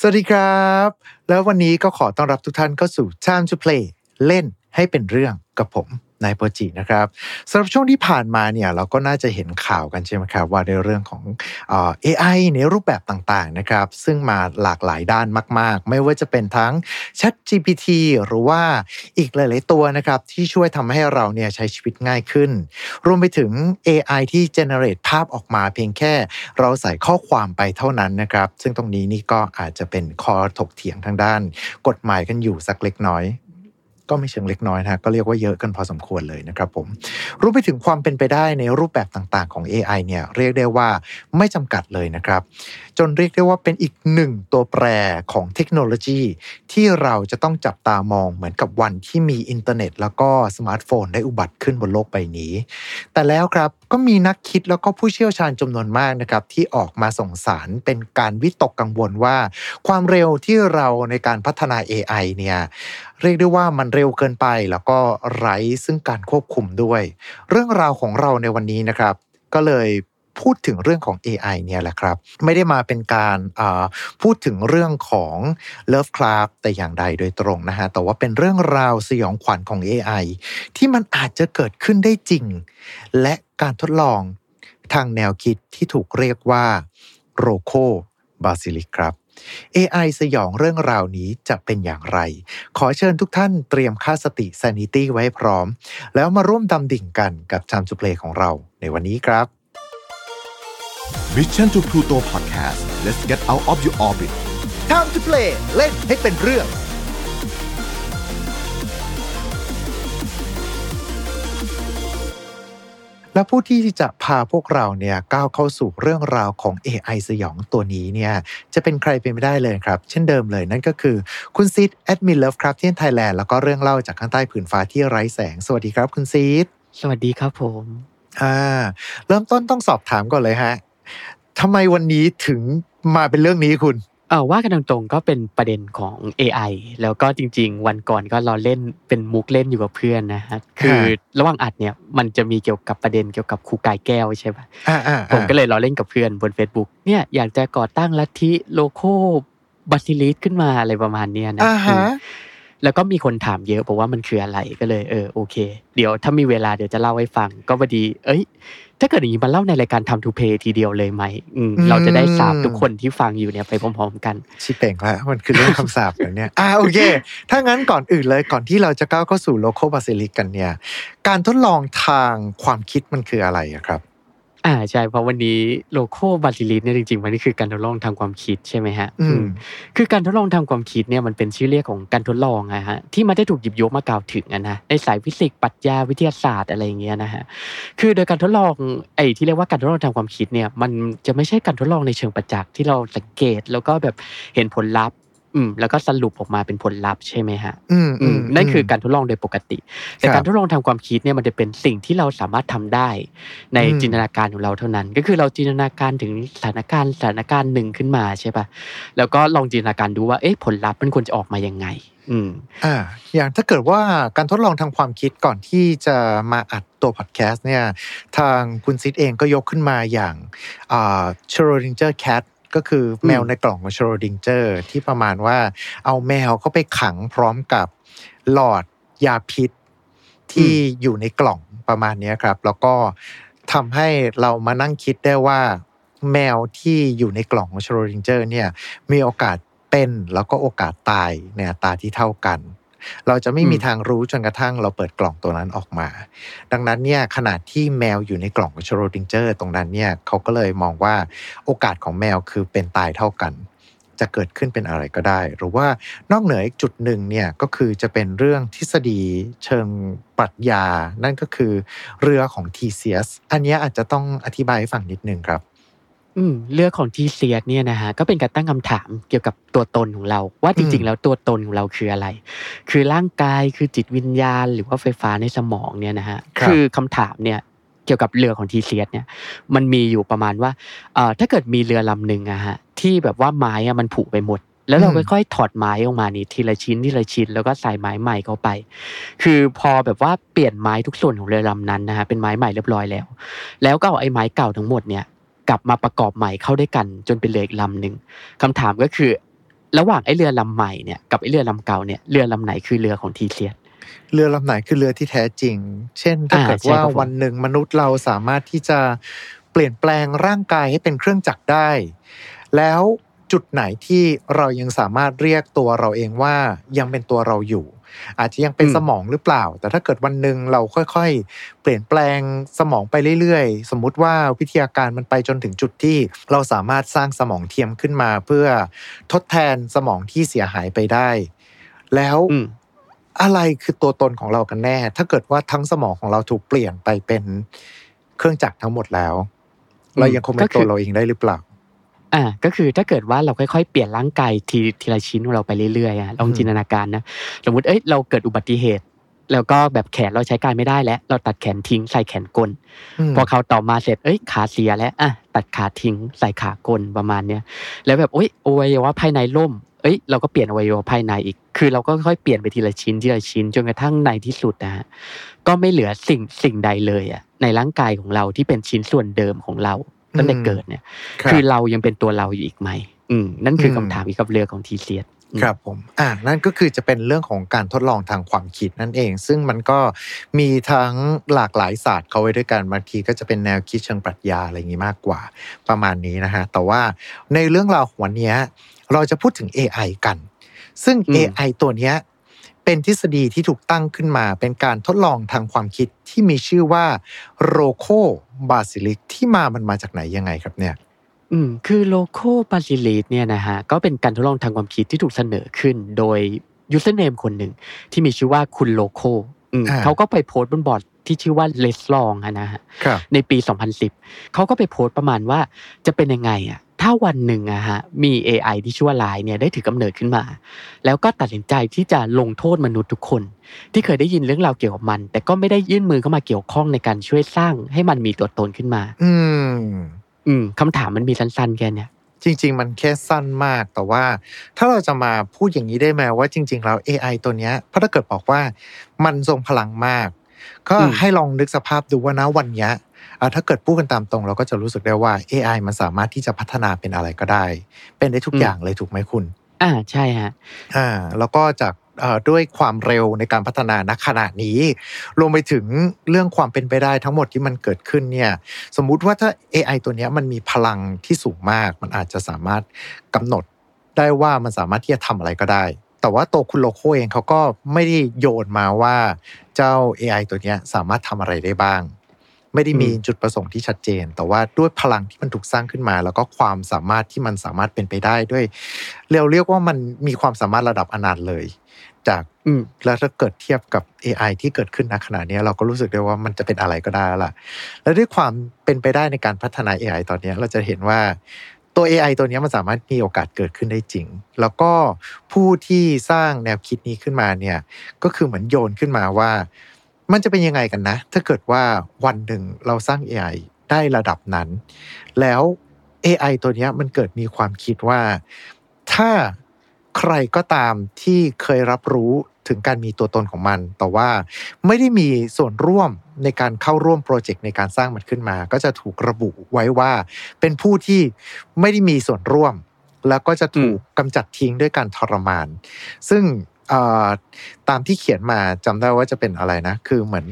สวัสดีครับ แล้ววันนี้ก็ขอต้อนรับทุกท่านเข้าสู่ Time to Play เล่นให้เป็นเรื่องกับผม นายโปจินะครับสำหรับช่วงที่ผ่านมาเนี่ยเราก็น่าจะเห็นข่าวกันใช่ไหมครับว่าในเรื่องของเอ่อ AI ในรูปแบบต่างๆนะครับซึ่งมาหลากหลายด้านมาก ๆ ไม่ว่าจะเป็นทั้ง Chat GPT หรือว่าอีกหลาย ๆ ตัวนะครับที่ช่วยทำให้เราเนี่ยใช้ชีวิตง่ายขึ้น รวมไปถึง AI ที่ generate ภาพออกมาเพียงแค่เราใส่ข้อความไปเท่านั้นนะครับซึ่งตรงนี้นี่ก็อาจจะเป็นข้อถกเถียงทางด้าน กฎหมายกันอยู่สักเล็กน้อย ก็ไม่เชิงเล็กน้อยนะก็เรียกว่าเยอะกันพอสมควรเลยนะครับผมรู้ไปถึงความเป็นไปได้ในรูปแบบต่างๆของ AI เนี่ยเรียกได้ว่าไม่จำกัดเลยนะครับ จนเรียกได้ว่าเป็นอีกหนึ่งตัวแปรของเทคโนโลยี ที่เราจะต้องจับตามองเหมือนกับวันที่มีอินเทอร์เน็ต แล้วก็สมาร์ทโฟนได้อุบัติขึ้นบนโลกใบนี้ แต่แล้วครับก็มีนักคิดแล้วก็ผู้เชี่ยวชาญจำนวนมากนะครับที่ออกมาส่งสารเป็นการวิตกกังวลว่า ความเร็วที่เราในการพัฒนา AI เนี่ยเรียกได้ว่ามันเร็วเกินไปแล้วก็ไร้ซึ่งการควบคุมด้วย เรื่องราวของเราในวันนี้นะครับ ก็เลย พูดถึงเรื่องของ AI เนี่ยแหละครับ ไม่ได้มาเป็นการาพูดถึงเรื่องของ Lovecraft แต่อย่างใดโดยตรงนะฮะ แต่ว่าเป็นเรื่องราวสยองขวัญของ AI ที่มันอาจจะเกิดขึ้นได้จริง และการทดลองทางแนวคิดที่ถูกเรียกว่าโรโคบาซิลิกครับ AI สยองเรื่องราวนี้จะเป็นอย่างไร ขอเชิญทุกท่านเตรียมค่าสติ sanity ไว้พร้อม แล้วมาร่วมดำดิ่งกันกับ Time to Play ของเราในวันนี้ครับ Mission to Pluto Podcast let's get out of your orbit Time to Play เล่นให้เป็นเรื่องและผู้ที่จะพาพวกเราเนี่ยก้าวเข้าสู่เรื่องราวของ AI สยองตัวนี้เนี่ยจะเป็นใครเป็นไม่ได้เลยครับ เช่นเดิมเลยนั่นก็คือ คุณซีดแอดมิน Lovecraft Thailand แล้วก็เรื่องเล่าจากข้างใต้ผืนฟ้าที่ไร้แสง สวัสดีครับคุณซีดสวัสดีครับผมอ่าเริ่มต้นต้องสอบถามก่อนเลยฮะ ทำไมวันนี้ถึงมาเป็นเรื่องนี้คุณเออว่ากันตรงๆก็เป็นประเด็นของ AI แล้วก็จริง ๆ วันก่อนก็เราเล่นเป็นมุกเล่นอยู่กับเพื่อนนะฮะคือระหว่างอัดเนี่ยมันจะมีเกี่ยวกับประเด็นเกี่ยวกับครูกายแก้วใช่ปะอ่าอ่าผมก็เลยเราเล่นกับเพื่อนบน Facebook เนี่ยอยากจะก่อตั้งลัทธิ Roko's Basilisk ขึ้นมาอะไรประมาณเนี้ยนะอ่าฮะอืมแล้วก็มีคนถามเยอะบอกว่ามันคืออะไรก็เลยเออโอเค เดี๋ยวถ้ามีเวลาเดี๋ยวจะเล่าให้ฟังก็พอดี เอ้ย ถ้าเกิดอย่างนี้มาเล่าในรายการ Time To Play ทีเดียวเลยไหมอืมเราจะได้สาปทุกคนที่ฟังอยู่เนี่ยไปพร้อมๆกัน ชิเป่งแล้วมันคือเรื่องคำสาปอย่างเนี้ยอ่าโอเค ถ้างั้นก่อนอื่นเลยก่อนที่เราจะก้าวเข้าสู่โลโ a บาซิลิกกันเนี่ย การทดลองทางความคิดมันคืออะไรอะครับ อ่าใช่เพราะวันนี้ Roko's Basilisk เนี่ยจริงๆมันนี่คือการทดลองทางความคิดใช่ไหมฮะอืมอืมคือการทดลองทางความคิดเนี่ยมันเป็นชื่อเรียกของการทดลองอะฮะที่มันได้ถูกหยิบยกมากล่าวถึงอะนะในสายฟิสิกส์ปรัชญาวิทยาศาสตร์อะไรอย่างเงี้ยนะฮะคือโดยการทดลองไอ้ที่เรียกว่าการทดลองทางความคิดเนี่ยมันจะไม่ใช่การทดลองในเชิงประจักษ์ที่เราสังเกตแล้วก็แบบเห็นผลลัพธ์ อืมแล้วก็สรุปออกมาเป็นผลลัพธ์ใช่ไหมฮะอืมอืมนั่นคือการทดลองโดยปกติ แต่ครับการทดลองทางความคิดเนี่ยมันจะเป็นสิ่งที่เราสามารถทำได้ ในอืมจินตนาการของเราเท่านั้น ก็คือเราจินตนาการถึงสถานการณ์สถานการณ์หนึ่งขึ้นมาใช่ปะแล้วก็ลองจินตนาการดูว่าเอ๊ะผลลัพธ์มันควรจะออกมายังไง อืมอ่าอย่างถ้าเกิดว่าการทดลองทางความคิดก่อนที่จะมาอัดตัวพอดแคสต์เนี่ยทางคุณซิดเองก็ยกขึ้นมาอย่างอ่า Schrodinger cat ก็คือแมวในกล่องของ Schrodinger ที่ประมาณว่าเอาแมวเข้าไปขังพร้อมกับหลอดยาพิษที่อยู่ในกล่องประมาณนี้ครับ แล้วก็ทำให้เรามานั่งคิดได้ว่า แมวที่อยู่ในกล่องของ Schrodinger เนี่ยมีโอกาสเป็นแล้วก็โอกาสตายในอัตราที่เท่ากัน เราจะไม่มีอืมทางรู้จนกระทั่งเราเปิดกล่องตัวนั้นออกมา ดังนั้นเนี่ยขนาดที่แมวอยู่ในกล่องของ Schrodinger ตรงนั้นเนี่ยเขาก็เลยมองว่าโอกาสของแมวคือเป็นตายเท่ากัน จะเกิดขึ้นเป็นอะไรก็ได้ หรือว่านอกเหนืออีกจุดหนึ่งเนี่ยก็คือจะเป็นเรื่องทฤษฎีเชิงปรัชญา นั่นก็คือเรือของทีเซียส อันเนี้ยอาจจะต้องอธิบายให้ฟังนิดนึงครับ อืมเรื่องของทีเซียสเนี่ยนะฮะก็เป็นการตั้งคำถามเกี่ยวกับตัวตนของเรา ว่าจอืริงมๆแล้วตัวตนของเราคืออะไร คือร่างกายคือจิตวิญญาณ หรือว่าไฟฟ้าในสมองเนี่ยนะฮะครับคือคำถามเนี่ยเกี่ยวกับเรือของทีเซียสเนี่ยมันมีอยู่ประมาณว่าเอ่อถ้าเกิดมีเรือลำหนึ่งอะฮะที่แบบว่าไม้อะมันผุไปหมด แล้วเราค่อยๆถอดไม้ออกมานี่ทีละชิ้นทีละชิ้นแล้วก็ใส่ไม้ใหม่เข้าไป คือพอแบบว่าเปลี่ยนไม้ทุกส่วนของเรือลำนั้นนะฮะเป็นไม้ใหม่เรียบร้อยแล้ว แล้วก็เอาไอ้ไม้เก่าทั้งหมดเนี่ย กลับมาประกอบใหม่เข้าด้วยกัน จนเป็นเรืออีกลำหนึ่งคำถามก็คือ ระหว่างไอ้เรือลำใหม่เนี่ยกับไอ้เรือลำเก่าเนี่ยเรือลำไหนคือเรือของทีเซียสเรือลำไหนคือเรือที่แท้จริง เช่นถ้าอ่าเกิดใช่ว่าครับผมวันหนึ่งมนุษย์เราสามารถที่จะเปลี่ยนแปลงร่างกายให้เป็นเครื่องจักรได้ แล้วจุดไหนที่เรายังสามารถเรียกตัวเราเองว่ายังเป็นตัวเราอยู่ อาจจะยังเป็นอืมสมองหรือเปล่า แต่ถ้าเกิดวันหนึ่งเราค่อยๆ เปลี่ยนแปลงสมองไปเรื่อยๆ สมมุติว่าวิทยาการมันไปจนถึงจุดที่เราสามารถสร้างสมองเทียมขึ้นมาเพื่อทดแทนสมองที่เสียหายไปได้ แล้วอืมอะไรคือตัวตนของเรากันแน่ ถ้าเกิดว่าทั้งสมองของเราถูกเปลี่ยนไปเป็นเครื่องจักรทั้งหมดแล้วอืมเรายังคงเป็ก็นคือตัวเราเองได้หรือเปล่า อ่าก็คือถ้าเกิดว่าเราค่อยๆเปลี่ยนร่างกายทีทีละชิ้นของเราไปเรื่อยๆอะลองอืมจินตนาการนะสมมติเอ้ยเราเกิดอุบัติเหตุ แล้วก็แบบแขนเราใช้การไม่ได้แล้ว เราตัดแขนทิ้งใส่แขนกลมพอเขาต่อมาเสร็จเอ้ยขาเสียแล้วอะตัดขาทิ้งใส่ขากลประมาณเนี้ยแล้วแบบโอ้ยอวัยวะภายในล่มเอ้ยเราก็เปลี่ยนอวัยวะภายในอีก คือเราก็ค่อยๆเปลี่ยนไปทีละชิ้นทีละชิ้นจนกระทั่งในที่สุดนะฮะก็ไม่เหลือสิ่งสิ่งใดเลยอะในร่างกายของเราที่เป็นชิ้นส่วนเดิมของเรา ตั้งแต่เกิดเนี่ยครับคือเรายังเป็นตัวเราอยู่อีกไหมอืมนั่นคืออมคำถามอีกกับเรือของทีเซียสอืมครับผม อ่า นั่นก็คือจะเป็นเรื่องของการทดลองทางความคิดนั่นเอง ซึ่งมันก็มีทั้งหลากหลายศาสตร์เข้าไว้ด้วยกัน บางทีก็จะเป็นแนวคิดเชิงปรัชญาอะไรอย่างนี้มากกว่า ประมาณนี้นะฮะ แต่ว่าในเรื่องราวของวันเนี้ยเราจะพูดถึง AI กัน ซึ่งอืม AI ตัวเนี้ย เป็นทฤษฎีที่ถูกตั้งขึ้นมา เป็นการทดลองทางความคิดที่มีชื่อว่า Roko's Basilisk ที่มามันมาจากไหนยังไงครับเนี่ยอืมคือ Roko's Basilisk เนี่ยนะฮะก็เป็นการทดลองทางความคิดที่ถูกเสนอขึ้น โดยยูสเนมคนหนึ่งที่มีชื่อว่าคุณโลโก้อืมอ่าเขาก็ไปโพสต์บนบอร์ดที่ชื่อว่าเลสลองนะฮะครับในปี 2010 เขาก็ไปโพสต์ประมาณว่าจะเป็นยังไงอะ ถ้าวันหนึ่งอะฮะมี AI ที่ชื่อว่าไลน์เนี่ยได้ถือกำเนิดขึ้นมา แล้วก็ตัดสินใจที่จะลงโทษมนุษย์ทุกคน ที่เคยได้ยินเรื่องราวเกี่ยวกับมัน แต่ก็ไม่ได้ยื่นมือเข้ามาเกี่ยวข้องในการช่วยสร้างให้มันมีตัวตนขึ้นมา อืมอืมคำถามมันมีสั้นๆแค่เนี้ยจริง ๆ มันแค่สั้นมากแต่ว่า ถ้าเราจะมาพูดอย่างนี้ได้ไหมว่าจริง ๆ แล้ว AI ตัวเนี้ยเพราะถ้าเกิดบอกว่ามันทรงพลังมาก ก็อืมให้ลองนึกสภาพดูว่านะวันเนี้ยอะ ถ้าเกิดพูดกันตามตรง เราก็จะรู้สึกได้ว่า AI มันสามารถที่จะพัฒนาเป็นอะไรก็ได้ เป็นได้ทุกอย่างเลยถูกไหมคุณ อ่าใช่ฮะอ่าแล้วก็จากเอ่อด้วยความเร็วในการพัฒนาณขณะนี้ รวมไปถึงเรื่องความเป็นไปได้ทั้งหมดที่มันเกิดขึ้นเนี่ยสมมุติว่าถ้า AI ตัวเนี้ยมันมีพลังที่สูงมาก มันอาจจะสามารถกำหนดได้ว่ามันสามารถที่จะทำอะไรก็ได้ แต่ว่าตัวคุณโลโคเองเขาก็ไม่ได้โยนมาว่าเจ้า AI ตัวเนี้ยสามารถทำอะไรได้บ้าง ไม่ได้มีอืมจุดประสงค์ที่ชัดเจน แต่ว่าด้วยพลังที่มันถูกสร้างขึ้นมา แล้วก็ความสามารถที่มันสามารถเป็นไปได้ด้วยเราเรียกว่ามันมีความสามารถระดับอนันต์เลย จากอืมแล้วถ้าเกิดเทียบกับ AI ที่เกิดขึ้นณขณะนี้เราก็รู้สึกได้ว่ามันจะเป็นอะไรก็ได้แล้วล่ะ และด้วยความเป็นไปได้ในการพัฒนา AI ตอนนี้เราจะเห็นว่าตัว AI ตัวนี้มันสามารถมีโอกาสเกิดขึ้นได้จริง แล้วก็ผู้ที่สร้างแนวคิดนี้ขึ้นมาเนี่ย ก็คือเหมือนโยนขึ้นมาว่า มันจะเป็นยังไงกันนะ ถ้าเกิดว่าวันหนึ่งเราสร้าง AI ได้ระดับนั้น แล้ว AI ตัวเนี้ยมันเกิดมีความคิดว่า ถ้าใครก็ตามที่เคยรับรู้ถึงการมีตัวตนของมัน แต่ว่าไม่ได้มีส่วนร่วมในการเข้าร่วมโปรเจกต์ในการสร้างมันขึ้นมา ก็จะถูกระบุไว้ว่า เป็นผู้ที่ไม่ได้มีส่วนร่วม แล้วก็จะถูกกำจัดทิ้งด้วยการทรมาน ซึ่งเอ่อ ตามที่เขียนมาจำได้ว่าจะเป็นอะไรนะ คือเหมือน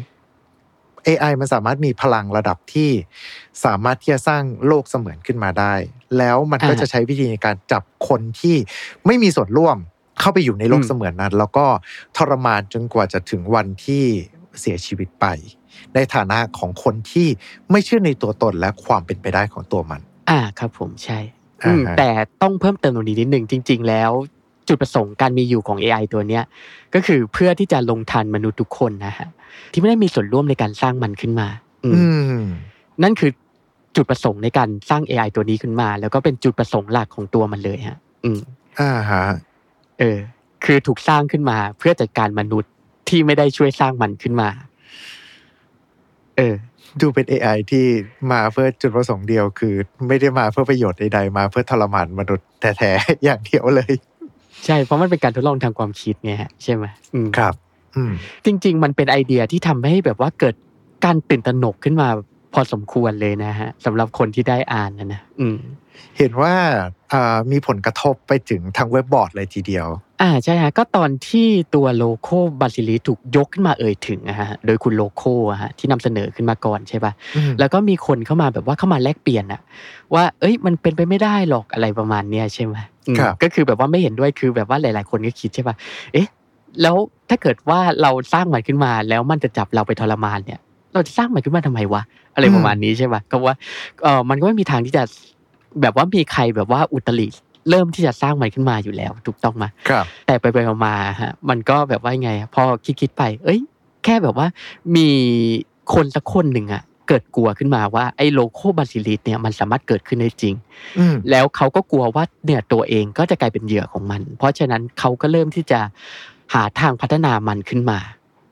AI มันสามารถมีพลังระดับที่สามารถที่จะสร้างโลกเสมือนขึ้นมาได้ แล้วมันก็อ่าจะใช้วิธีในการจับคนที่ไม่มีส่วนร่วมเข้าไปอยู่ในโลกอืมเสมือนนั้น แล้วก็ทรมานจนกว่าจะถึงวันที่เสียชีวิตไป ในฐานะของคนที่ไม่เชื่อในตัวตนและความเป็นไปได้ของตัวมัน อ่าครับผมใช่อืมอ่าฮะแต่ต้องเพิ่มเติมตรงนี้นิดหนึ่งจริง ๆ แล้ว จุดประสงค์การมีอยู่ของ AI ตัวเนี้ยก็คือเพื่อที่จะลงทันมนุษย์ทุกคนนะฮะที่ไม่ได้มีส่วนร่วมในการสร้างมันขึ้นมา อืมอืมนั่นคือจุดประสงค์ในการสร้าง AI ตัวนี้ขึ้นมา แล้วก็เป็นจุดประสงค์หลักของตัวมันเลยฮะ อืมอ่าฮะเออ คือถูกสร้างขึ้นมา เพื่อจัดการมนุษย์ที่ไม่ได้ช่วยสร้างมันขึ้นมา เออ ดูเป็น AI ที่มาเพื่อจุดประสงค์เดียวคือ ไม่ได้มาเพื่อประโยชน์ใดๆมาเพื่อทรมานมนุษย์แท้ๆอย่างเดียวเลย ใช่เพราะมันเป็นการทดลองทางความคิดไงฮะใช่ไหมอืมครับอืมจริง ๆ มันเป็นไอเดียที่ทำให้แบบว่าเกิดการตื่นตระหนกขึ้นมา พอสมควรเลยนะฮะสำหรับคนที่ได้อ่านนะนะอืมเห็นว่าอ่ามีผลกระทบไปถึงทางเว็บบอร์ดเลยทีเดียว อ่าใช่ฮะก็ตอนที่ตัว Roko's Basilisk ถูกยกขึ้นมาเอ่ยถึงนะฮะโดยคุณ Roko อะฮะที่นำเสนอขึ้นมาก่อนใช่ปะอืมแล้วก็มีคนเข้ามาแบบว่าเข้ามาแลกเปลี่ยนอะว่า เอ้ยมันเป็นไปไม่ได้หรอกอะไรประมาณเนี้ยใช่ไหมอืมครับก็คือแบบว่าไม่เห็นด้วยคือแบบว่าหลาย ๆ คนก็คิดใช่ปะเอ๊ะแล้วถ้าเกิดว่าเราสร้างมันขึ้นมาแล้วมันจะจับเราไปทรมานเนี่ย เราจะสร้างมันขึ้นมาทำไมวะอะไรประมาณนี้ใช่ปะก็ว่าเออมันก็ไม่มีทางที่จะแบบว่ามีใครแบบว่าอุตริเริ่มที่จะสร้างมันขึ้นมาอยู่แล้ว ถูกต้องไหมครับแต่ไปไปๆมาๆฮะมันก็แบบว่าไงอะพอคิดๆไป เอ้ย แค่แบบว่ามีคนสักคนหนึ่งอะเกิดกลัวขึ้นมาว่าไอ้ Roko's Basilisk เนี่ยมันสามารถเกิดขึ้นได้จริงอืมแล้วเขาก็กลัวว่าเนี่ยตัวเองก็จะกลายเป็นเหยื่อของมัน เพราะฉะนั้นเขาก็เริ่มที่จะหาทางพัฒนามันขึ้นมา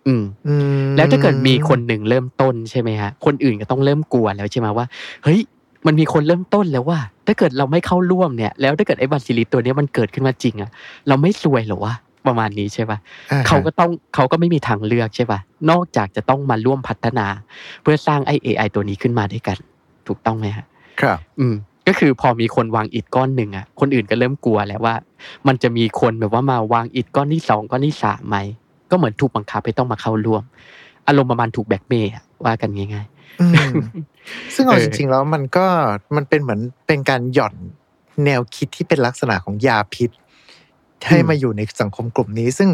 อืมอืมแล้วถ้าเกิดมีคนหนึ่งเริ่มต้นใช่ไหมฮะ คนอื่นก็ต้องเริ่มกลัวแล้วใช่ไหมว่า เฮ้ย มันมีคนเริ่มต้นแล้วว่า ถ้าเกิดเราไม่เข้าร่วมเนี่ย แล้วถ้าเกิดไอ้บาซิลิสตัวเนี้ยมันเกิดขึ้นมาจริงอะเราไม่ซวยเหรอวะประมาณนี้ใช่ปะอ่ฮะเขาก็ต้องเขาก็ไม่มีทางเลือกใช่ปะนอกจากจะต้องมาร่วมพัฒนา เพื่อสร้างไอ้ AI ตัวนี้ขึ้นมาด้วยกัน ถูกต้องไหมฮะ ครับ อืม ก็คือพอมีคนวางอิฐก้อนหนึ่งอะ คนอื่นก็เริ่มกลัวแล้วว่า มันจะมีคนแบบว่ามาวางอิฐก้อนที่สองก้อนที่สามไหม ก็เหมือนถูกบังคับให้ต้องมาเข้าร่วม อารมณ์ประมาณถูกแบล็กเมย์อะว่ากันง่ายอืมซึ่งเอาเออจริงๆแล้วมันก็มันเป็นเหมือนเป็นการหย่อนแนวคิดที่เป็นลักษณะของยาพิษ ให้มาอยู่ในสังคมกลุ่มนี้ ซึ่ง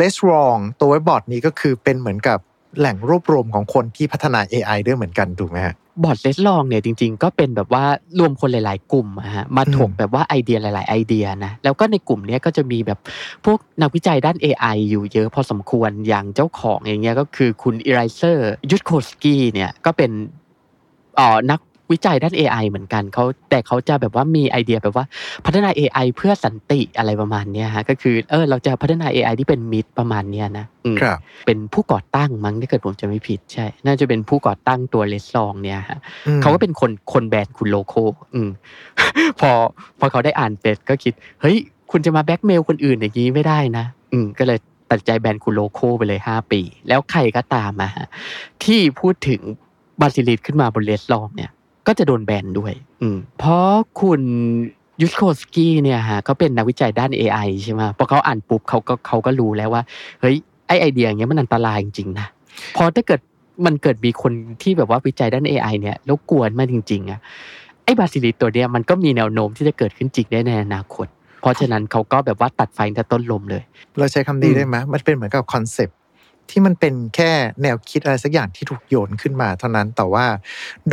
Let's Wrong ตัวเว็บบอร์ดนี้ก็คือเป็นเหมือนกับแหล่งรวบรวมของคนที่พัฒนา AI ด้วยเหมือนกันถูกไหมฮะๆ บอร์ดเลสลองเนี่ยจริง ๆ ก็เป็นแบบว่ารวมคนหลาย ๆ กลุ่มอะฮะมาถกอืมแบบว่าไอเดียหลาย ๆ ไอเดียนะแล้วก็ในกลุ่มเนี้ยก็จะมีแบบพวกนักวิจัยด้าน AI อยู่เยอะพอสมควรอย่างเจ้าของอย่างเงี้ยก็คือคุณ Eliezer Yudkowsky เนี่ยก็เป็นเอ่อนัก วิจัยด้าน AI เหมือนกันเขาแต่เขาจะแบบว่ามีไอเดียแบบว่าพัฒนา AI เพื่อสันติอะไรประมาณเนี้ยฮะก็คือเออเราจะพัฒนา AI ที่เป็นมิตรประมาณเนี้ยนะอืมครับเป็นผู้ก่อตั้งมั้งถ้าเกิดผมจะไม่ผิดใช่ น่าจะเป็นผู้ก่อตั้งตัว LessWrong เนี่ยฮะอืมเขาก็เป็นคนคนแบนคุณ Roko อืมพอพอเขาได้อ่านเสร็จก็คิดเฮ้ยคุณจะมาแบล็กเมลคนอื่นอย่างนี้ไม่ได้นะอืมก็เลยตัดใจแบนคุณ Roko ไปเลยห้าปี แล้วใครก็ตามมาฮะที่พูดถึง Basilisk ขึ้นมาบน LessWrong เนี่ย ก็จะโดนแบนด้วย อืมเพราะคุณ Yudkowsky เนี่ยฮะก็เป็นนักวิจัยด้าน AI ใช่ไหมพอเขาอ่านปุ๊บเขาก็เขาก็รู้แล้วว่าเฮ้ยไอไอเดียอย่างเงี้ยมันอันตรายจริงๆนะพอถ้าเกิดมันเกิดมีคนที่แบบว่าวิจัยด้าน AI เนี่ยแล้วกวนมาจริง ๆอะไอ้ Basilisk ตัวเนี้ยมันก็มีแนวโน้มที่จะเกิดขึ้นจริงได้ในอนาคต เพราะฉะนั้นเขาก็แบบว่าตัดไฟแต่ต้นลมเลย เราใช้คำนี้อืมได้ไหมมันเป็นเหมือนกับคอนเซปต์ที่มันเป็นแค่แนวคิดอะไรสักอย่างที่ถูกโยนขึ้นมา เท่านั้นแต่ว่า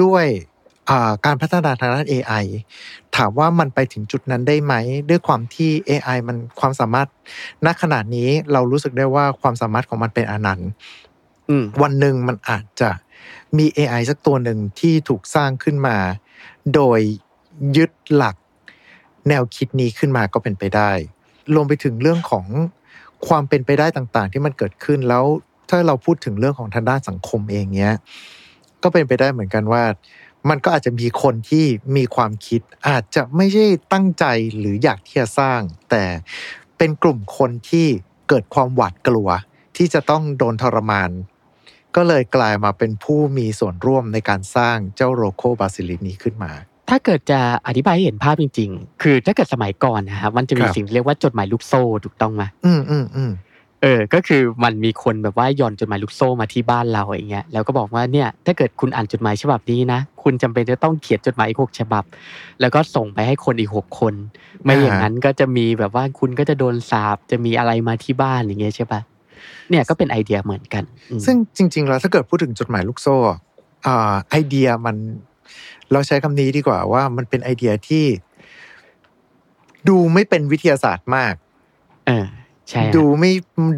ด้วยอ่า การพัฒนาทางด้าน AI ถามว่ามันไปถึงจุดนั้นได้ไหม ด้วยความที่ AI มันความสามารถณขนาดนี้เรารู้สึกได้ว่าความสามารถของมันเป็นอนันต์อืมวันหนึ่งมันอาจจะมี AI สักตัวหนึ่งที่ถูกสร้างขึ้นมา โดยยึดหลักแนวคิดนี้ขึ้นมาก็เป็นไปได้รวมไปถึงเรื่องของความเป็นไปได้ต่างๆ ที่มันเกิดขึ้นแล้วถ้าเราพูดถึงเรื่องของทางด้านสังคมเองเนี้ย ก็เป็นไปได้เหมือนกันว่า มันก็อาจจะมีคนที่มีความคิด อาจจะไม่ใช่ตั้งใจหรืออยากที่จะสร้าง แต่เป็นกลุ่มคนที่เกิดความหวาดกลัว ที่จะต้องโดนทรมาน ก็เลยกลายมาเป็นผู้มีส่วนร่วมในการสร้างเจ้า Roko Basilisk นี้ขึ้นมาถ้าเกิดจะอธิบายให้เห็นภาพจริง ๆ คือถ้าเกิดสมัยก่อนนะครับมันจะมีครับสิ่งที่เรียกว่าจดหมายลูกโซ่ถูกต้องไหมอืมอืมอืม เออ ก็คือมันมีคนแบบว่าหย่อนจดหมายลูกโซ่มาที่บ้านเราอย่างเงี้ย แล้วก็บอกว่าเนี่ย ถ้าเกิดคุณอ่านจดหมายฉบับนี้นะ คุณจำเป็นจะต้องเขียนจดหมายอีกหกฉบับ แล้วก็ส่งไปให้คนอีกหกคน ไม่อย่างนั้นก็จะมีแบบว่าคุณก็จะโดนสาบ จะมีอะไรมาที่บ้านอย่างเงี้ยใช่ปะเนี่ยก็เป็นไอเดียเหมือนกันอืมซึ่งจริง ๆ แล้วถ้าเกิดพูดถึงจดหมายลูกโซ่อ่าไอเดียมัน เราใช้คำนี้ดีกว่าว่ามันเป็นไอเดียที่ ดูไม่เป็นวิทยาศาสตร์มาก เออใช่ฮะ ดูไม่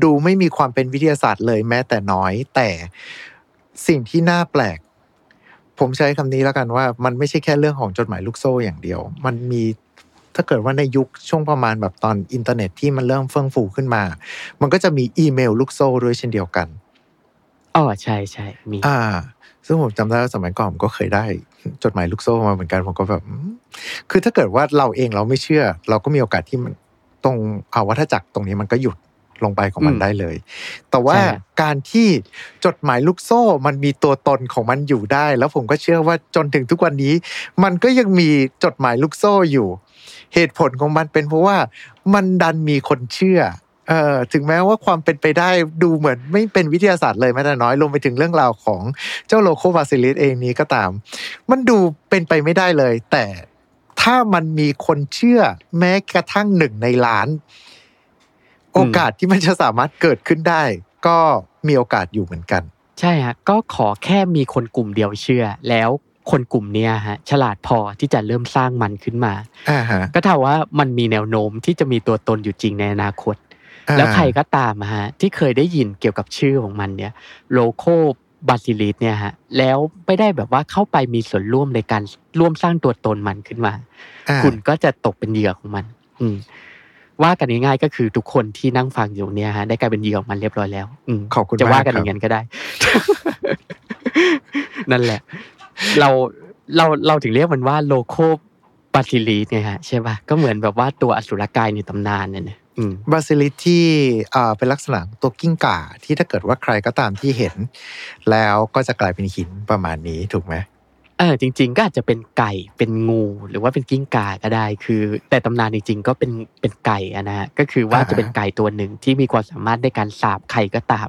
ดูไม่มีความเป็นวิทยาศาสตร์เลยแม้แต่น้อย แต่สิ่งที่น่าแปลก ผมใช้คำนี้แล้วกันว่า มันไม่ใช่แค่เรื่องของจดหมายลูกโซ่อย่างเดียว มันมีถ้าเกิดว่าในยุคช่วงประมาณแบบตอนอินเทอร์เน็ตที่มันเริ่มเฟื่องฟูขึ้นมา มันก็จะมีอีเมลลูกโซ่ด้วยเช่นเดียวกันอ๋อใช่ใช่มี อ่า ซึ่งผมจำได้ว่าสมัยก่อนผมก็เคยได้จดหมายลูกโซ่มาเหมือนกันผมก็แบบอืมคือถ้าเกิดว่าเราเองเราไม่เชื่อ เราก็มีโอกาสที่มัน ตรงอาวัฏจักรตรงนี้มันก็หยุดลงไปของมันอืมได้เลย แต่ว่าใช่ฮะการที่จดหมายลูกโซ่มันมีตัวตนของมันอยู่ได้ แล้วผมก็เชื่อว่าจนถึงทุกวันนี้ มันก็ยังมีจดหมายลูกโซ่อยู่ เหตุผลของมันเป็นเพราะว่ามันดันมีคนเชื่อเอ่อถึงแม้ว่าความเป็นไปได้ดูเหมือนไม่เป็นวิทยาศาสตร์เลยแม้แต่น้อยรวมไปถึงเรื่องราวของเจ้า Roko Basilisk เองนี้ก็ตาม มันดูเป็นไปไม่ได้เลย แต่ ถ้ามันมีคนเชื่อแม้กระทั่งหนึ่งในล้าน โอกาสที่มันจะสามารถเกิดขึ้นได้ ก็มีโอกาสอยู่เหมือนกัน ใช่ฮะก็ขอแค่มีคนกลุ่มเดียวเชื่อ แล้วคนกลุ่มเนี้ยฮะฉลาดพอที่จะเริ่มสร้างมันขึ้นมาอ่าฮะก็เท่าว่ามันมีแนวโน้มที่จะมีตัวตนอยู่จริงในอนาคตอ่าแล้วใครก็ตามอะฮะที่เคยได้ยินเกี่ยวกับชื่อของมันเนี่ยโลโค บาซิลิสเนี่ยฮะแล้วไม่ได้แบบว่าเข้าไปมีส่วนร่วมในการร่วมสร้างตัวตนมันขึ้นมาอ่าคุณก็จะตกเป็นเหยื่อของมัน อืมว่ากันง่ายๆก็คือทุกคนที่นั่งฟังอยู่เนี่ยฮะได้กลายเป็นเหยื่อของมันเรียบร้อยแล้ว อืมขอบคุณจะมากว่ากันคอรับย่างนั้นก็ได้ นั่นแหละ เราเราเราถึงเรียกมันว่า Roko Basilisk ไงฮะใช่ป่ะก็เหมือนแบบว่าตัวอสุรกายในตำนานเนี่ย Basilisk ที่เป็นลักษณะตัวกิ้งก่าที่ถ้าเกิดว่าใครก็ตามที่เห็น แล้วก็จะกลายเป็นหินประมาณนี้ถูกไหม เออจริง ๆ ก็อาจจะเป็นไก่เป็นงูหรือว่าเป็นกิ้งก่าก็ได้คือ แต่ตำนานจริง ๆ ก็เป็นเป็นไก่อะนะฮะก็คือว่าจะเป็นไก่ตัวหนึ่งที่มีความสามารถในการสาบใครก็ตาม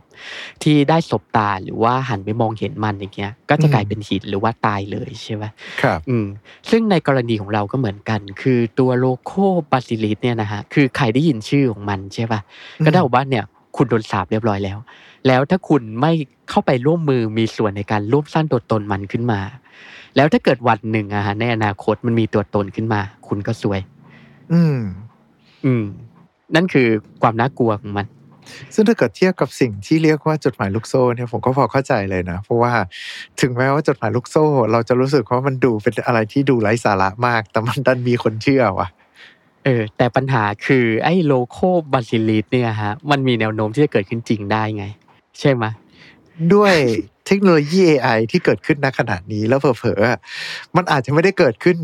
ที่ได้สบตาหรือว่าหันไปมองเห็นมันอย่างเงี้ย ก็จะกลายเป็นหินหรือว่าตายเลยใช่ไหมครับอืมซึ่งในกรณีของเราก็เหมือนกัน คือตัว Roko Basilisk เนี่ยนะฮะคือใครได้ยินชื่อของมันใช่ป่ะก็ได้บอกว่าเนี่ยคุณโดนสาบเรียบร้อยแล้ว แล้วถ้าคุณไม่เข้าไปร่วมมือมีส่วนในการร่วมสร้างตัวตนมันขึ้นมา แล้วถ้าเกิดวันหนึ่งอะฮะในอนาคตมันมีตัวตนขึ้นมา คุณก็ซวย อืม อืม นั่นคือความน่ากลัวของมัน ซึ่งถ้าเกิดเทียบกับสิ่งที่เรียกว่าจดหมายลูกโซ่เนี่ยผมก็พอเข้าใจเลยนะ เพราะว่าถึงแม้ว่าจดหมายลูกโซ่ เราจะรู้สึกว่ามันดูเป็นอะไรที่ดูไร้สาระมาก แต่มันดันมีคนเชื่อว่ะเออแต่ปัญหาคือไอ้ Roko Basilisk เนี่ยฮะมันมีแนวโน้มที่จะเกิดขึ้นจริงได้ไง ใช่ไหม ด้วย เทคโนโลยี AI ที่เกิดขึ้นณขณะนี้แล้วเผลอๆมันอาจจะไม่ได้เกิดขึ้น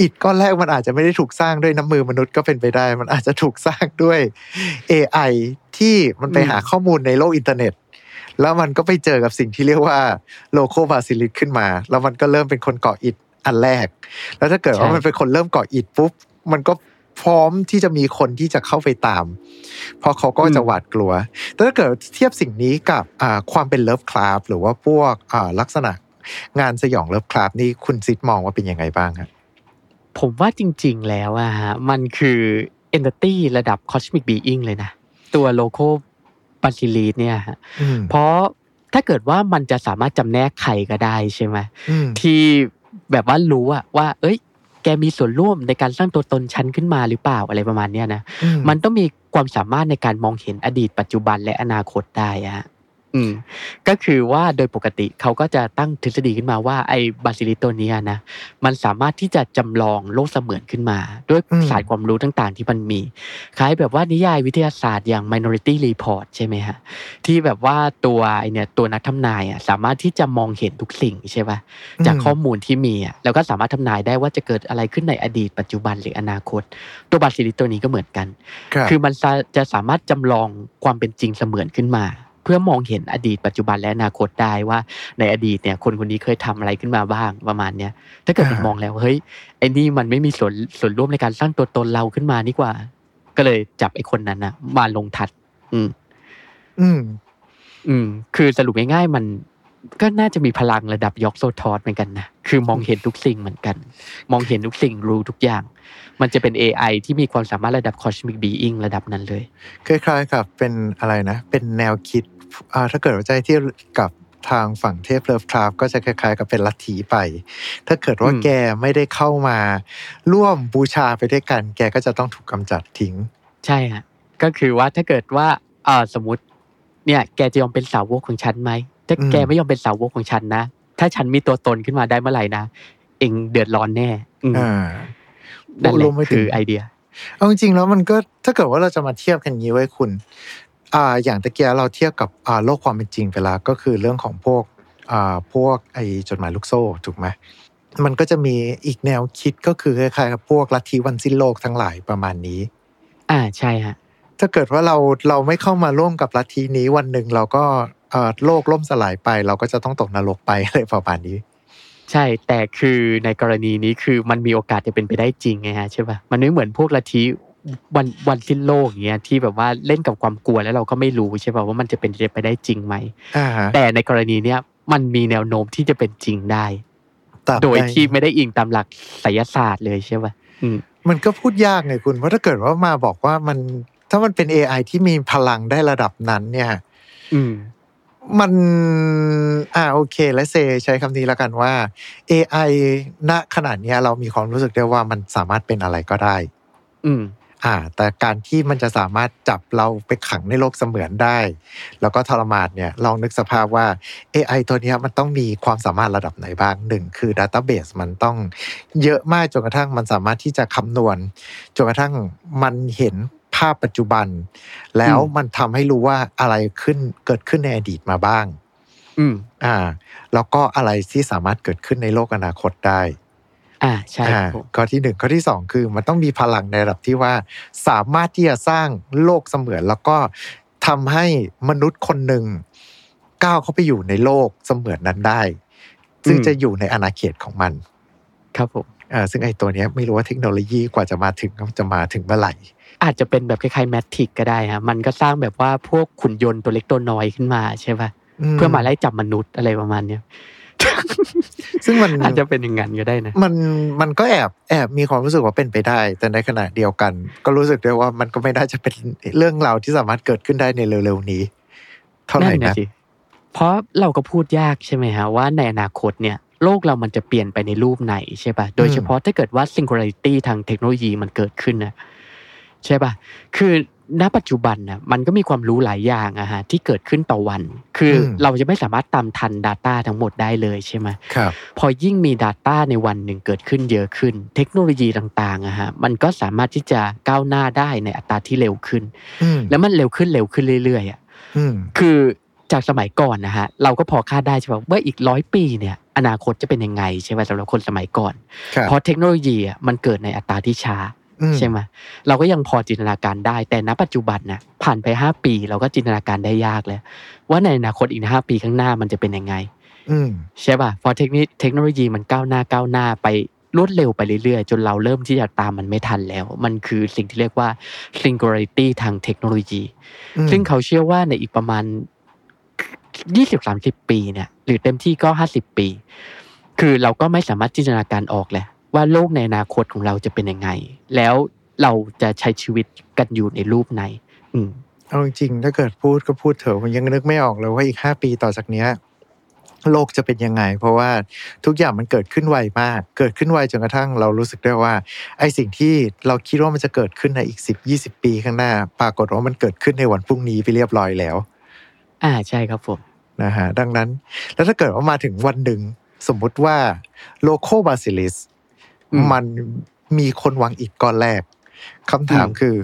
อิฐก้อนแรกมันอาจจะไม่ได้ถูกสร้างด้วยน้ำมือมนุษย์ก็เป็นไปได้ มันอาจจะถูกสร้างด้วย AI ที่มันไปหาข้อมูลในโลกอินเทอร์เน็ต แล้วมันก็ไปเจอกับสิ่งที่เรียกว่า Roko Basilisk ขึ้นมา แล้วมันก็เริ่มเป็นคนก่ออิฐอันแรก แล้วถ้าเกิดว่ามันเป็นคนเริ่มก่ออิฐปุ๊บมันก็ พร้อมที่จะมีคนที่จะเข้าไปตาม เพราะเขาก็จะหวาดกลัว แต่ถ้าเกิดเทียบสิ่งนี้กับอ่าความเป็น Lovecraft หรือว่าพวกอ่าลักษณะงานสยอง Lovecraft นี่คุณซิดมองว่าเป็นยังไงบ้างครับผมว่าจริง ๆ แล้วอะฮะมันคือ Entity ระดับ Cosmic Being เลยนะ ตัว Roko Basilisk เนี่ยฮะอืมเพราะถ้าเกิดว่ามันจะสามารถจำแนกใครก็ได้ใช่ไหมอืมที่แบบว่ารู้อะว่า เอ้ย แกมีส่วนร่วมในการสร้างตัวตนฉันขึ้นมาหรือเปล่าอะไรประมาณเนี้ยนะอืม มันต้องมีความสามารถในการมองเห็นอดีตปัจจุบันและอนาคตได้อะฮะอืม ก็คือว่าโดยปกติเขาก็จะตั้งทฤษฎีขึ้นมาว่าไอ้ Basilisk ตัวเนี้ยนะมันสามารถที่จะจำลองโลกเสมือนขึ้นมา ด้วยศาสตร์ความรู้ต่างๆ ที่มันมีคล้ายแบบว่านิยายวิทยาศาสตร์อย่าง Minority Report ใช่ไหมฮะที่แบบว่าตัวไอเนี่ยตัวนักทำนายอะสามารถที่จะมองเห็นทุกสิ่งใช่ปะจากข้อมูลที่มีอะแล้วก็สามารถทำนายได้ว่าจะเกิดอะไรขึ้นในอดีตปัจจุบันหรืออนาคต ตัวบาซิลิสตัวนี้ก็เหมือนกันครับคือมันจะจะสามารถจำลองความเป็นจริงเสมือนขึ้นมา เพื่อมองเห็นอดีตปัจจุบันและอนาคตได้ว่า ในอดีตเนี่ยคนคนนี้เคยทำอะไรขึ้นมาบ้างประมาณเนี้ยถ้าเกิดมันอ่ามมองแล้วเฮ้ยไอ้นี่มันไม่มีส่วนส่วนร่วมในการสร้างตัวตนเราขึ้นมานี่กว่า ก็เลยจับไอ้คนนั้นนะมาลงทัด อืม อืม อืม คือสรุปง่ายๆมันก็น่าจะมีพลังระดับยอกโซทอสเหมือนกันนะ คือมองเห็นทุกสิ่งเหมือนกัน มองเห็นทุกสิ่งรู้ทุกอย่าง มันจะเป็น AI ที่มีความสามารถระดับ cosmic being ระดับนั้นเลย คล้ายๆกับเป็นอะไรนะ เป็นแนวคิดอ่า ถ้าเกิดว่าใจเทียบกับทางฝั่งเทพเลิฟคราฟก็จะคล้ายๆ กับเป็นลัทธิไป ถ้าเกิดว่าอืมแกไม่ได้เข้ามา ร่วมบูชาไปด้วยกัน แกก็จะต้องถูกกำจัดทิ้ง ใช่ฮะก็คือว่าถ้าเกิดว่าเออสมมติ เนี่ย แกจะยอมเป็นสาวกของฉันไหมถ้าอืมแกไม่ยอมเป็นสาวกของฉันนะถ้าฉันมีตัวตนขึ้นมาได้เมื่อไหร่นะเองเดือดร้อนแน่อืมอ่านั่นแหรละวมไปถึคืงอไอเดียเอาจริงๆแล้วมันก็ถ้าเกิดว่าเราจะมาเทียบกันอย่างนี้ไว้คุณ อ่าอย่างตะเกียเราเทียบกับอ่าโลกความเป็นจริงไปแล้วก็คือเรื่องของพวกอ่าพวกไอจดหมายลูกโซ่ถูกไหมมันก็จะมีอีกแนวคิดก็คือคล้ายๆกับพวกลัทธิวันสิ้นโลกทั้งหลายประมาณนี้ อ่าใช่ฮะถ้าเกิดว่าเราเราไม่เข้ามาร่วมกับลัทธินี้วันหนึ่งเราก็เอ่อโลกล่มสลายไป เราก็จะต้องตกนรกไปอะไรประมาณนี้ ใช่แต่คือในกรณีนี้คือมันมีโอกาสจะเป็นไปได้จริงไงฮะใช่ป่ะมันไม่เหมือนพวกลัทธิ วันวันสิ้นโลกอย่างเงี้ยที่แบบว่าเล่นกับความกลัวแล้วเราก็ไม่รู้ใช่ป่ะว่ามันจะเป็นไปได้จริงไหมอ่าฮะแต่ในกรณีเนี้ยมันมีแนวโน้มที่จะเป็นจริงได้ตราบโดยใที่ไม่ได้อิงตามหลักไสยศาสตร์เลยใช่ป่ะอืมมันก็พูดยากไงคุณ เพราะถ้าเกิดว่ามาบอกว่ามันถ้ามันเป็น AI ที่มีพลังได้ระดับนั้น เนี่ยอืมมัน อ่าโอเค และเซใช้คำนี้แล้วกันว่า AI ณขนาดเนี้ยเรามีความรู้สึกได้ว่ามันสามารถเป็นอะไรก็ได้ อืม อ่า แต่การที่มันจะสามารถจับเราไปขังในโลกเสมือนได้ แล้วก็ทรมานเนี่ยลองนึกสภาพว่า AI ตัวเนี้ยมันต้องมีความสามารถระดับไหนบ้างหนึ่งคือ Database มันต้องเยอะมากจนกระทั่งมันสามารถที่จะคำนวณจนกระทั่งมันเห็นภาพปัจจุบัน แล้วอืมมันทำให้รู้ว่าอะไรขึ้นเกิดขึ้นในอดีตมาบ้าง อืม อ่า แล้วก็อะไรที่สามารถเกิดขึ้นในโลกอนาคตได้ อ่าใช่คอ่ารับผมข้อที่หนึ่งข้อที่สองคือมันต้องมีพลังในระดับที่ว่า สามารถที่จะสร้างโลกเสมือน แล้วก็ทำให้มนุษย์คนหนึ่งก้าวเข้าไปอยู่ในโลกเสมือนนั้นได้ ซึ่งจะอยู่ในอาณาเขตของมัน ครับผมอ่าซึ่งไอ้ตัวเนี้ยไม่รู้ว่าเทคโนโลยีกว่าจะมาถึงจะมาถึงเมื่อไหร่อาจจะเป็นแบบคล้ายๆแมทริกก็ได้ฮะมันก็สร้างแบบว่าพวกขุนยนต์ตัวเล็กตัวน้อยขึ้นมาใช่ป่ะเพื่อมาไล่จับมนุษย์อะไรประมาณเนี้ย ซึ่งมันอาจจะเป็นอย่างนั้นก็ได้นะ มันมันก็แอบแอบมีความรู้สึกว่าเป็นไปได้ แต่ในขณะเดียวกัน ก็รู้สึกด้วยว่ามันก็ไม่น่าจะเป็นเรื่องราวที่สามารถเกิดขึ้นได้ในเร็วๆนี้ เท่าไหร่นั่นนะสิเพราะเราก็พูดยากใช่ไหมฮะว่าในอนาคตเนี่ยโลกเรามันจะเปลี่ยนไปในรูปไหนใช่ป่ะ โดยเฉพาะถ้าเกิดว่า singularity ทางเทคโนโลยีมันเกิดขึ้นนะใช่ป่ะ คือ ณปัจจุบันนะมันก็มีความรู้หลายอย่างอะฮะที่เกิดขึ้นต่อวัน คืออมเราจะไม่สามารถตามทัน Data ทั้งหมดได้เลยใช่ไหมครับพอยิ่งมี Data ในวันหนึ่งเกิดขึ้นเยอะขึ้น เทคโนโลยีต่างๆอะฮะมันก็สามารถที่จะก้าวหน้าได้ในอัตราที่เร็วขึ้นอืมแล้วมันเร็วขึ้นเร็วขึ้นเรื่อยๆอะอืมคือจากสมัยก่อนนะฮะเราก็พอคาดได้ใช่ป่ะว่าอีกร้อยปีเนี่ยอนาคตจะเป็นยังไงใช่ไหมสำหรับคนสมัยก่อนครับเพราะเทคโนโลยีอะมันเกิดในอัตราที่ช้าอื ใช่ไหมเราก็ยังพอจินตนาการได้ แต่ณปัจจุบันนะผ่านไปห้าปี เราก็จินตนาการได้ยากแล้ว ว่าในอนาคตอีกห้าปีข้างหน้ามันจะเป็นยังไงอืมใช่ป่ะเพราะเทคนิคเทคโนโลยีมันก้าวหน้าก้าวหน้าไปรวดเร็วไปเรื่อยๆ จนเราเริ่มที่จะตามมันไม่ทันแล้ว มันคือสิ่งที่เรียกว่า singularity ทางเทคโนโลยีอืมซึ่งเขาเชื่อว่าในอีกประมาณ20-30ปีเนี่ย หรือเต็มที่ก็50ปี คือเราก็ไม่สามารถจินตนาการออกแหละ ว่าโลกในอนาคตของเราจะเป็นยังไง แล้วเราจะใช้ชีวิตกันอยู่ในรูปไหน อืมเอาจริงๆถ้าเกิดพูดก็พูดเถอะมันยังนึกไม่ออกเลยว่าอีกห้าปีต่อจากเนี้ยโลกจะเป็นยังไง เพราะว่าทุกอย่างมันเกิดขึ้นไวมาก เกิดขึ้นไวจนกระทั่งเรารู้สึกได้ว่าไอ้สิ่งที่เราคิดว่ามันจะเกิดขึ้นในอีกสิบยี่สิบปีข้างหน้า ปรากฏว่ามันเกิดขึ้นในวันพรุ่งนี้ไปเรียบร้อยแล้ว อ่าใช่ครับผมนะฮะดังนั้น แล้วถ้าเกิดว่ามาถึงวันหนึ่งสมมุติว่า Roko Basilisk อื มมันมีคนวางอิฐก้อนแรกคำถามอืมคือ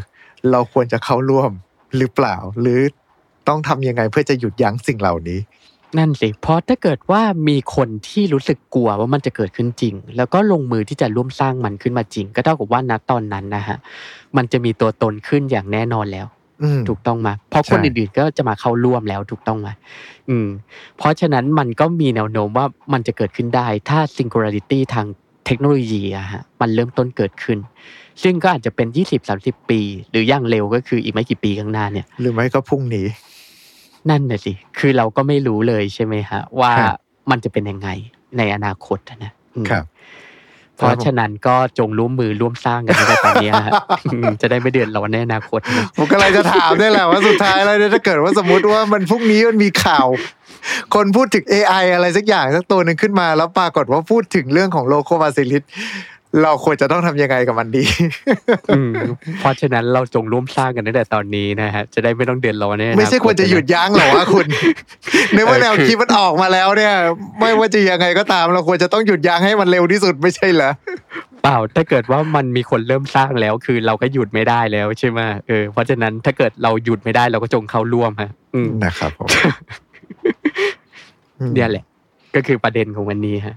เราควรจะเข้าร่วมหรือเปล่า หรือต้องทำยังไงเพื่อจะหยุดยั้งสิ่งเหล่านี้ นั่นสิเพราะถ้าเกิดว่ามีคนที่รู้สึกกลัวว่ามันจะเกิดขึ้นจริง แล้วก็ลงมือที่จะร่วมสร้างมันขึ้นมาจริง ก็เท่ากับว่าณตอนนั้นนะฮะมันจะมีตัวตนขึ้นอย่างแน่นอนแล้วอืมถูกต้องไหมเพราะคนใช่อื่นๆก็จะมาเข้าร่วมแล้วถูกต้องไหมอืม เพราะฉะนั้นมันก็มีแนวโน้มว่ามันจะเกิดขึ้นได้ ถ้า singularity ทาง เทคโนโลยีอะฮะมันเริ่มต้นเกิดขึ้น ซึ่งก็อาจจะเป็น 20-30 ปี หรืออย่างเร็วก็คืออีกไม่กี่ปีข้างหน้าเนี่ย หรือไม่ก็พรุ่งนี้ นั่นน่ะสิ คือเราก็ไม่รู้เลยใช่ไหมฮะว่าครับมันจะเป็นยังไงในอนาคตนะอืมครับ เพราะฉะนั้นก็จงร่วมมือร่วมสร้างกันในตอนนี้ฮะอืมจะได้ไม่เดือดร้อนในอนาคตนะผมก็เลยจะถามได้แหละว่าสุดท้ายแล้วเนี่ยถ้าเกิดว่าสมมติว่ามันพรุ่งนี้มันมีข่าว คนพูดถึง AI อะไรสักอย่างสักตัวหนึ่งขึ้นมา แล้วปรากฏว่าพูดถึงเรื่องของโลโคบาซิลิส เราควรจะต้องทำยังไงกับมันดีอืมเพราะฉะนั้นเราจงร่วมสร้างกันตั้งแต่ตอนนี้นะฮะ จะได้ไม่ต้องเดือดร้อนในอนาตไม่ใช่ควรจะหยุดยั้งหรอวะคุณในเมื่อแนวคิดมันออกมาแล้วเนี่ย ไม่ว่าจะยังไงก็ตาม เราควรจะต้องหยุดยั้งให้มันเร็วที่สุดไม่ใช่เหรอเปล่าถ้าเกิดว่ามันมีคนเริ่มสร้างแล้ว คือเราก็หยุดไม่ได้แล้วใช่ไหมเออเพราะฉะนั้นถ้าเกิดเราหยุดไม่ได้เราก็จงเข้าร่วมฮะอืมนะครับผมเนี่ยแหละ ก็คือประเด็นของวันนี้ฮะ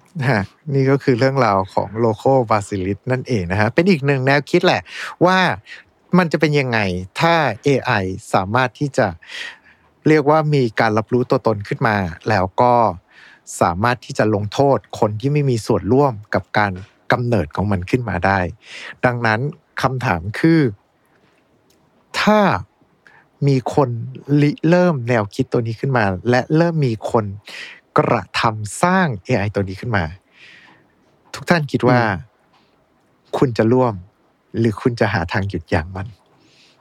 นี่ก็คือเรื่องราวของโลโ o บาซิลิสนั่นเองนะฮะเป็นอีกหนึ่งแนวคิดแหละ ว่ามันจะเป็นยังไงถ้า AI สามารถที่จะเรียกว่ามีการรับรู้ตัวตนขึ้นมา แล้วก็สามารถที่จะลงโทษคนที่ไม่มีส่วนร่วมกับการกำเนิดของมันขึ้นมาได้ ดังนั้นคำถามคือ ถ้ามีคนเริ่มแนวคิดตัวนี้ขึ้นมา และเริ่มมีคน กระทำสร้าง AI ตัวนี้ขึ้นมา ทุกท่านคิดว่า คุณจะร่วม หรือคุณจะหาทางหยุดยั้งมัน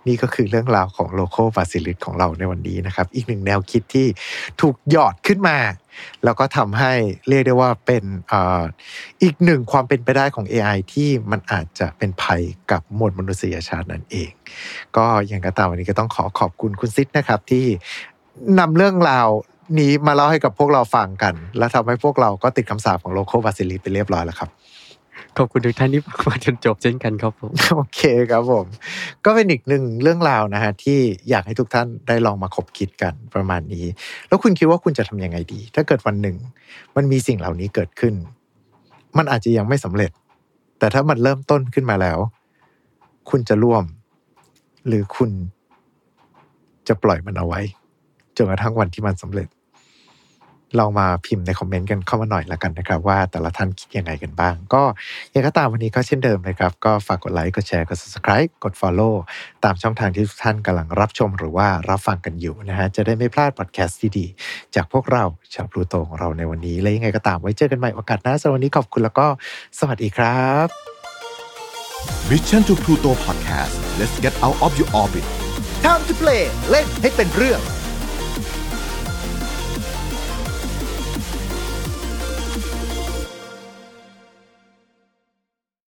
นี่ก็คือเรื่องราวของ Roko's Basilisk ของเราในวันนี้นะครับ อีกหนึ่งแนวคิดที่ถูกหยอดขึ้นมา แล้วก็ทำให้เรียกได้ว่าเป็นเอออีกหนึ่งความเป็นไปได้ของ AI ที่มันอาจจะเป็นภัยกับมวลมนุษยชาตินั่นเอง ก็อย่างก็ตามวันนี้ก็ต้องขอขอบคุณคุณซิดนะครับที่นำเรื่องราว นี้มาเล่าให้กับพวกเราฟังกัน และทำให้พวกเราก็ติดคำสาปของ Roko's Basilisk ไปเรียบร้อยแล้วครับ ขอบคุณทุกท่านที่ฟังมาจนจบเช่นกันครับผมโอเคครับผม ก็เป็นอีกหนึ่งเรื่องราวนะฮะที่อยากให้ทุกท่านได้ลองมาขบคิดกันประมาณนี้ แล้วคุณคิดว่าคุณจะทำยังไงดี ถ้าเกิดวันหนึ่ง มันมีสิ่งเหล่านี้เกิดขึ้น มันอาจจะยังไม่สำเร็จ แต่ถ้ามันเริ่มต้นขึ้นมาแล้ว คุณจะร่วม หรือคุณจะปล่อยมันเอาไว้ จนกระทั่งวันที่มันสำเร็จลองมาพิมพ์ในคอมเมนต์กันเข้ามาหน่อยละกันนะครับ ว่าแต่ละท่านคิดยังไงกันบ้าง ก็ยังก็ตามวันนี้ก็เช่นเดิมเลยครับ ก็ฝากกดไลค์กดแชร์กด subscribe กด follow ตามช่องทางที่ทุกท่านกำลังรับชมหรือว่ารับฟังกันอยู่นะฮะจะได้ไม่พลาดพอดแคสต์ดีๆจากพวกเราชาวพลูโตของเราในวันนี้และยังไงก็ตามไว้เจอกันใหม่โอกาสหน้าสำหรับวันนี้ขอบคุณแล้วก็สวัสดีครับ Mission to Pluto Podcast let's get out of your orbit Time to play เล่นให้เป็นเรื่อง